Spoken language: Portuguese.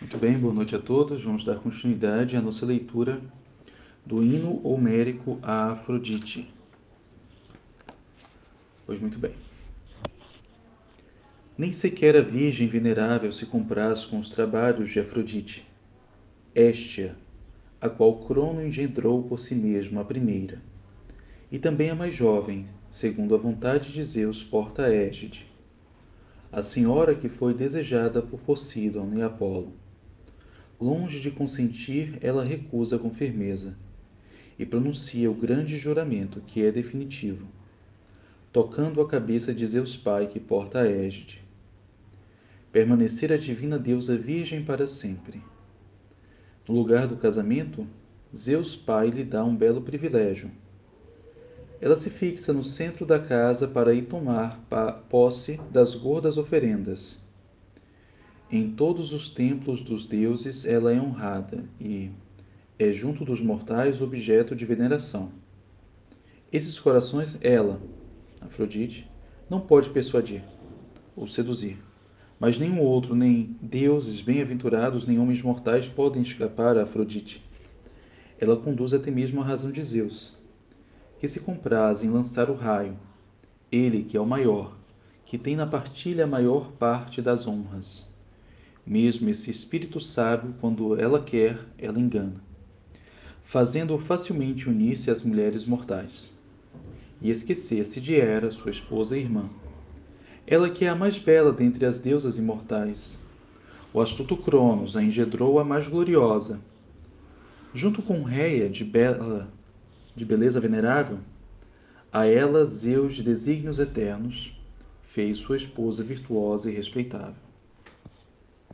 Muito bem, boa noite a todos. Vamos dar continuidade à nossa leitura do hino homérico a Afrodite. Pois muito bem. Nem sequer a Virgem venerável se compraz com os trabalhos de Afrodite, Éstia, a qual Crono engendrou por si mesmo a primeira, e também a mais jovem, segundo a vontade de Zeus, porta Égide, a senhora que foi desejada por Poseidon e Apolo Longe de consentir, ela recusa com firmeza e pronuncia o grande juramento, que é definitivo, tocando a cabeça de Zeus Pai que porta a égide. Permanecer a divina deusa virgem para sempre. No lugar do casamento, Zeus Pai lhe dá um belo privilégio. Ela se fixa no centro da casa para ir tomar posse das gordas oferendas em todos os templos dos deuses ela é honrada e é junto dos mortais objeto de veneração. Esses corações ela, Afrodite, não pode persuadir ou seduzir, mas nenhum outro, nem deuses bem-aventurados, nem homens mortais podem escapar a Afrodite. Ela conduz até mesmo a razão de Zeus, que se compraz em lançar o raio, ele que é o maior, que tem na partilha a maior parte das honras. Mesmo esse espírito sábio, quando ela quer, ela engana, fazendo-o facilmente unir-se às mulheres mortais e esquecer-se de Hera, sua esposa e irmã. Ela que é a mais bela dentre as deusas imortais. O astuto Cronos a engendrou a mais gloriosa. Junto com Reia, de, bela, de beleza venerável, a ela Zeus de desígnios eternos fez sua esposa virtuosa e respeitável.